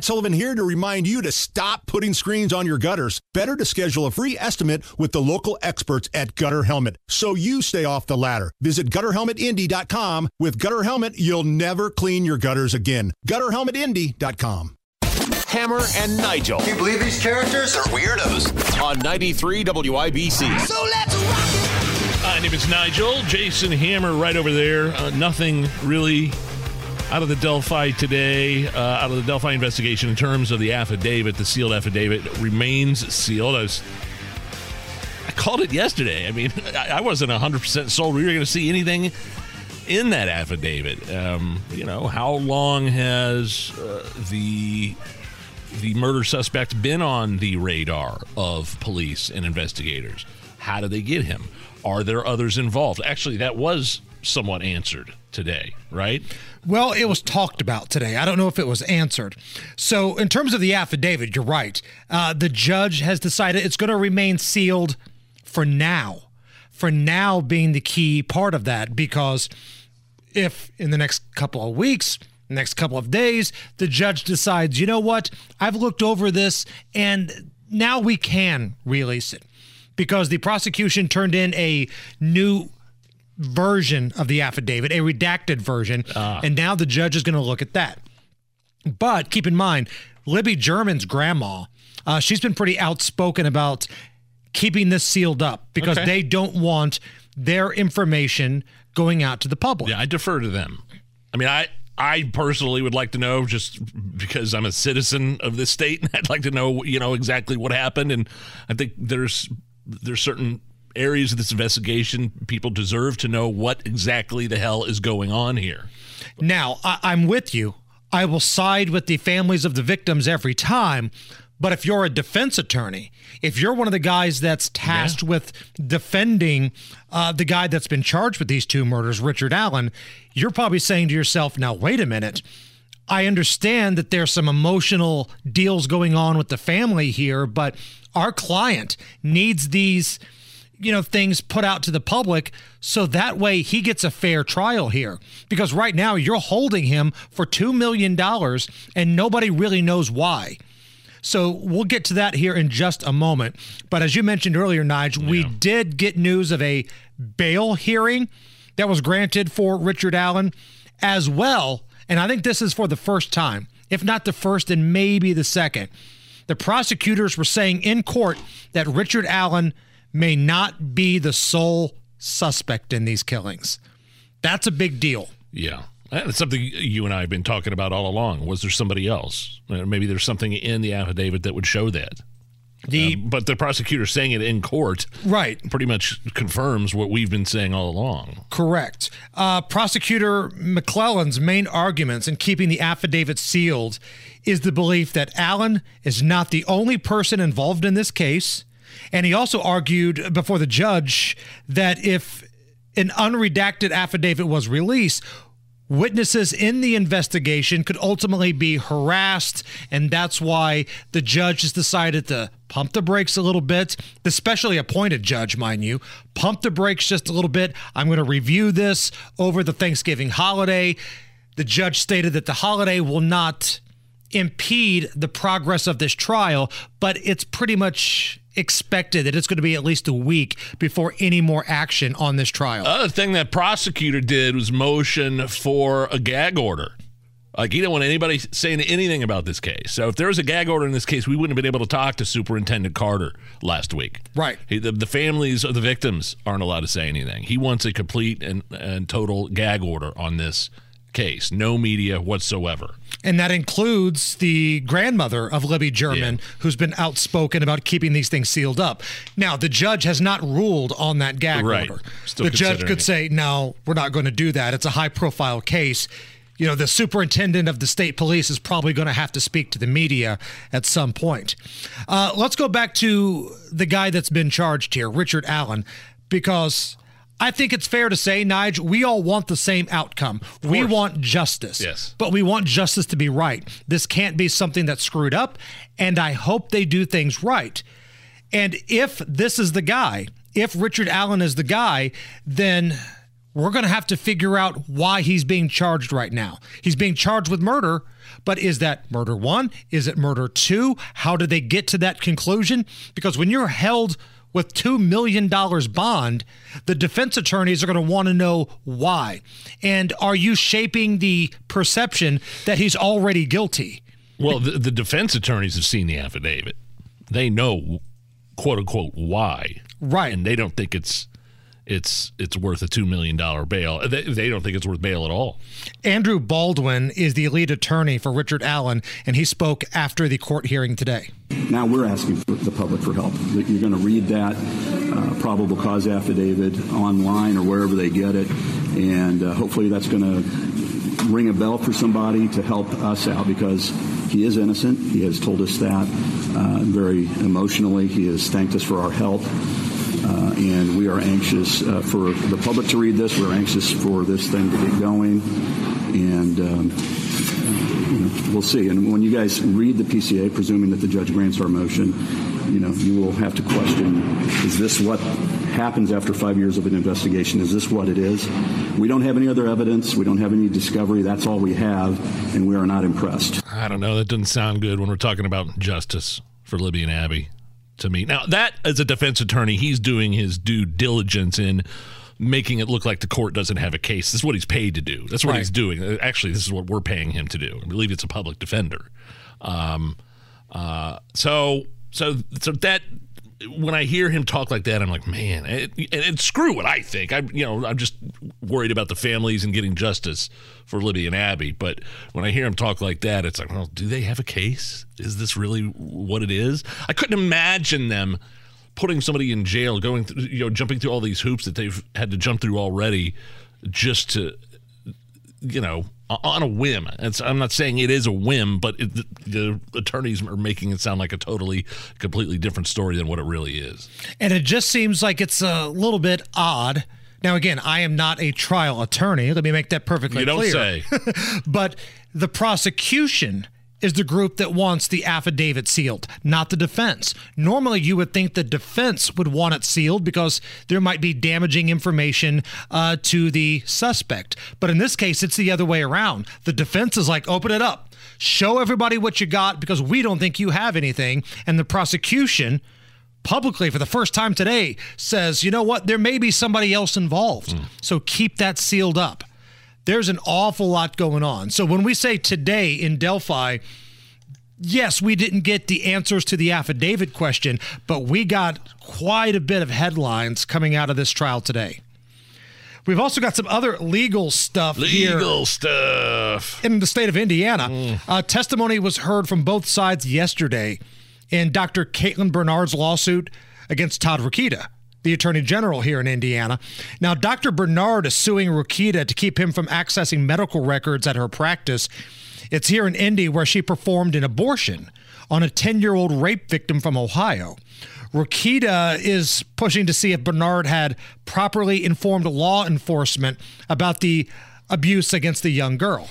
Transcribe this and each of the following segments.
Matt Sullivan here to remind you to stop putting screens on your gutters. Better to schedule a free estimate with the local experts at Gutter Helmet so you stay off the ladder. Visit gutterhelmetindy.com. With Gutter Helmet, you'll never clean your gutters again. Gutterhelmetindy.com. Hammer and Nigel. Can you believe these characters are weirdos? On 93 WIBC. So let's rock it! My name is Nigel. Jason Hammer right over there. Uh, nothing really out of the Delphi today, uh, out of the Delphi investigation in terms of the affidavit. The sealed affidavit remains sealed. I, was, I called it yesterday. I mean, I wasn't 100% sold we were going to see anything in that affidavit. Um, you know, how long has uh, the the murder suspect been on the radar of police and investigators? How do they get him? Are there others involved? Actually, that was somewhat answered today, right? Well, it was talked about today. I don't know if it was answered. So, in terms of the affidavit, you're right. Uh, the judge has decided it's going to remain sealed for now. For now, being the key part of that, because if in the next couple of weeks, next couple of days, the judge decides, you know what, I've looked over this and now we can release it because the prosecution turned in a new version of the affidavit, a redacted version, Ah. and now the judge is going to look at that. But keep in mind, Libby German's grandma, uh, she's been pretty outspoken about keeping this sealed up because Okay. they don't want their information going out to the public. Yeah, I defer to them. I mean, I I personally would like to know just because I'm a citizen of this state, and I'd like to know, you know, exactly what happened. And I think there's there's certain areas of this investigation people deserve to know what exactly the hell is going on here. Now, I- I'm with you. I will side with the families of the victims every time. But if you're a defense attorney, if you're one of the guys that's tasked with defending uh, the guy that's been charged with these two murders, Richard Allen, you're probably saying to yourself, now, wait a minute. I understand that there's some emotional deals going on with the family here, but our client needs these you know things put out to the public so that way he gets a fair trial here. Because right now you're holding him for 2 million dollars and nobody really knows why. So we'll get to that here in just a moment. But as you mentioned earlier Nigel we did get news of a bail hearing that was granted for Richard Allen as well. And I think this is for the first time if not the first and maybe the second. The prosecutors were saying in court that Richard Allen may not be the sole suspect in these killings. That's a big deal. Yeah. That's something you and I have been talking about all along. Was there somebody else? Uh, Maybe there's something in the affidavit that would show that. The But the prosecutor saying it in court right, pretty much confirms what we've been saying all along. correct. Uh, Prosecutor McLeland's main arguments in keeping the affidavit sealed is the belief that Allen is not the only person involved in this case. And he also argued before the judge that if an unredacted affidavit was released, witnesses in the investigation could ultimately be harassed. And that's why the judge has decided to pump the brakes a little bit, the specially appointed judge, mind you, pump the brakes just a little bit. I'm going to review this over the Thanksgiving holiday. The judge stated that the holiday will not impede the progress of this trial, but it's pretty much expected that it's going to be at least a week before any more action on this trial. Other thing that prosecutor did was motion for a gag order. Like he didn't want anybody saying anything about this case. So if there was a gag order in this case, we wouldn't have been able to talk to Superintendent Carter last week. Right. He, the, the families of the victims aren't allowed to say anything. He wants a complete and, and total gag order on this case. No media whatsoever. And that includes the grandmother of Libby German, Yeah. who's been outspoken about keeping these things sealed up. Now, the judge has not ruled on that gag Right. order. Still the judge could it. say, no, we're not going to do that. It's a high profile case. You know, the superintendent of the state police is probably going to have to speak to the media at some point. Uh, let's go back to the guy that's been charged here, Richard Allen, because I think it's fair to say, Nige, we all want the same outcome. We want justice. Yes. But we want justice to be right. This can't be something that's screwed up. And I hope they do things right. And if this is the guy, if Richard Allen is the guy, then we're going to have to figure out why he's being charged right now. He's being charged with murder, but is that murder one? Is it murder two? How did they get to that conclusion? Because when you're held with $2 million bond, the defense attorneys are going to want to know why. And are you shaping the perception that he's already guilty? Well, the, the defense attorneys have seen the affidavit. They know, quote unquote, why. Right. And they don't think it's it's it's worth a two million dollar bail. They, they don't think it's worth bail at all. Andrew Baldwin is the lead attorney for Richard Allen, and he spoke after the court hearing today. Now we're asking for the public for help. You're going to read that uh, probable cause affidavit online or wherever they get it, and uh, hopefully that's going to ring a bell for somebody to help us out because he is innocent. He has told us that uh, very emotionally. He has thanked us for our help. And we are anxious uh, for the public to read this. We're anxious for this thing to get going, and um, you know, we'll see. And when you guys read the PCA, presuming that the judge grants our motion, you know, you will have to question: Is this what happens after five years of an investigation? Is this what it is? We don't have any other evidence. We don't have any discovery. That's all we have, and we are not impressed. I don't know. That doesn't sound good when we're talking about justice for Libby and Abby to me. Now, that as a defense attorney, he's doing his due diligence in making it look like the court doesn't have a case. This is what he's paid to do. That's what right. he's doing. Actually, this is what we're paying him to do. I believe it's a public defender. Um, uh, so, so, so that when I hear him talk like that, I'm like, man, and, and screw what I think. I'm, you know, I'm just worried about the families and getting justice for Libby and Abby. But when I hear him talk like that, it's like, well, do they have a case? Is this really what it is? I couldn't imagine them putting somebody in jail, going, through, you know, jumping through all these hoops that they've had to jump through already, just to, you know, on a whim. It's, I'm not saying it is a whim, but it, the, the, attorneys are making it sound like a totally, completely different story than what it really is. And it just seems like it's a little bit odd. Now, again, I am not a trial attorney. Let me make that perfectly clear. You don't clear. say. but the prosecution is the group that wants the affidavit sealed, not the defense. Normally, you would think the defense would want it sealed because there might be damaging information uh, to the suspect. But in this case, it's the other way around. The defense is like, open it up, show everybody what you got because we don't think you have anything. And the prosecution, publicly for the first time today, says, you know what, there may be somebody else involved. Mm. So keep that sealed up there's an awful lot going on. So when we say today in Delphi, yes, we didn't get the answers to the affidavit question, but we got quite a bit of headlines coming out of this trial today. We've also got some other legal stuff legal here stuff in the state of Indiana. Mm. Uh, testimony was heard from both sides yesterday in Dr. Caitlin Bernard's lawsuit against Todd Rokita, the Attorney General here in Indiana. Now, Dr. Bernard is suing Rokita to keep him from accessing medical records at her practice. It's here in Indy where she performed an abortion on a 10 year old rape victim from Ohio. Rokita is pushing to see if Bernard had properly informed law enforcement about the abuse against the young girl.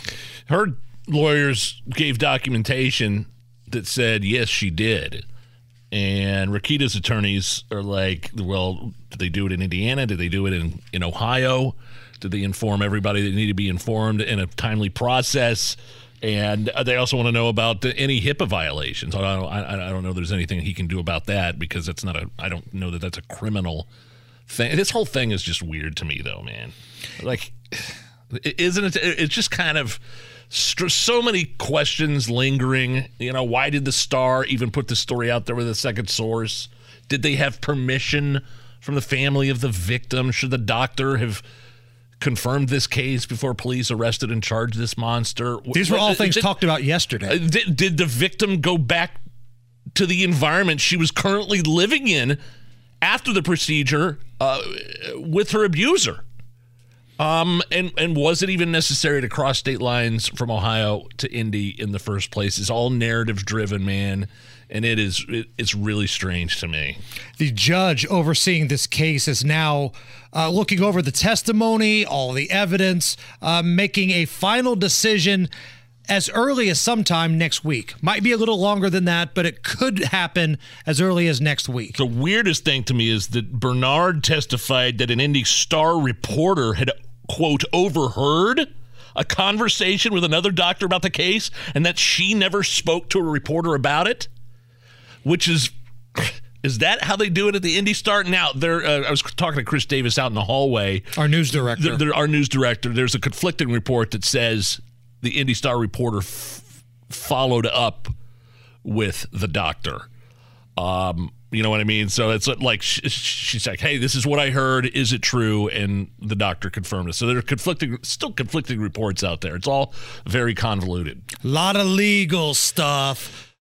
Her lawyers gave documentation that said, yes, she did. And Rokita's attorneys are like, well, did they do it in Indiana? Did they do it in, in Ohio? Did they inform everybody that need to be informed in a timely process? And they also want to know about any HIPAA violations. I don't, I, I don't know if there's anything he can do about that because that's not a, I don't know that that's a criminal thing. This whole thing is just weird to me, though, man. Like, isn't it? It's just kind of so many questions lingering. You know, why did the Star even put the story out there with a second source? Did they have permission from the family of the victim? Should the doctor have confirmed this case before police arrested and charged this monster? These were all things did, talked about yesterday. Uh, did, did the victim go back to the environment she was currently living in after the procedure uh, with her abuser? Um, and and was it even necessary to cross state lines from Ohio to Indy in the first place? It's all narrative driven, man, and it is it, it's really strange to me. The judge overseeing this case is now uh, looking over the testimony, all the evidence, uh, making a final decision as early as sometime next week. Might be a little longer than that, but it could happen as early as next week. The weirdest thing to me is that Bernard testified that an Indy Star reporter had quote overheard a conversation with another doctor about the case and that she never spoke to a reporter about it which is is that how they do it at the Indy Star? Now, there. Uh, I was talking to Chris Davis out in the hallway. Our news director. There, there, our news director. There's a conflicting report that says the Indy Star reporter f- followed up with the doctor. Um, you know what I mean? So it's like she's like, "Hey, this is what I heard. Is it true?" And the doctor confirmed it. So there are conflicting, still conflicting reports out there. It's all very convoluted. A lot of legal stuff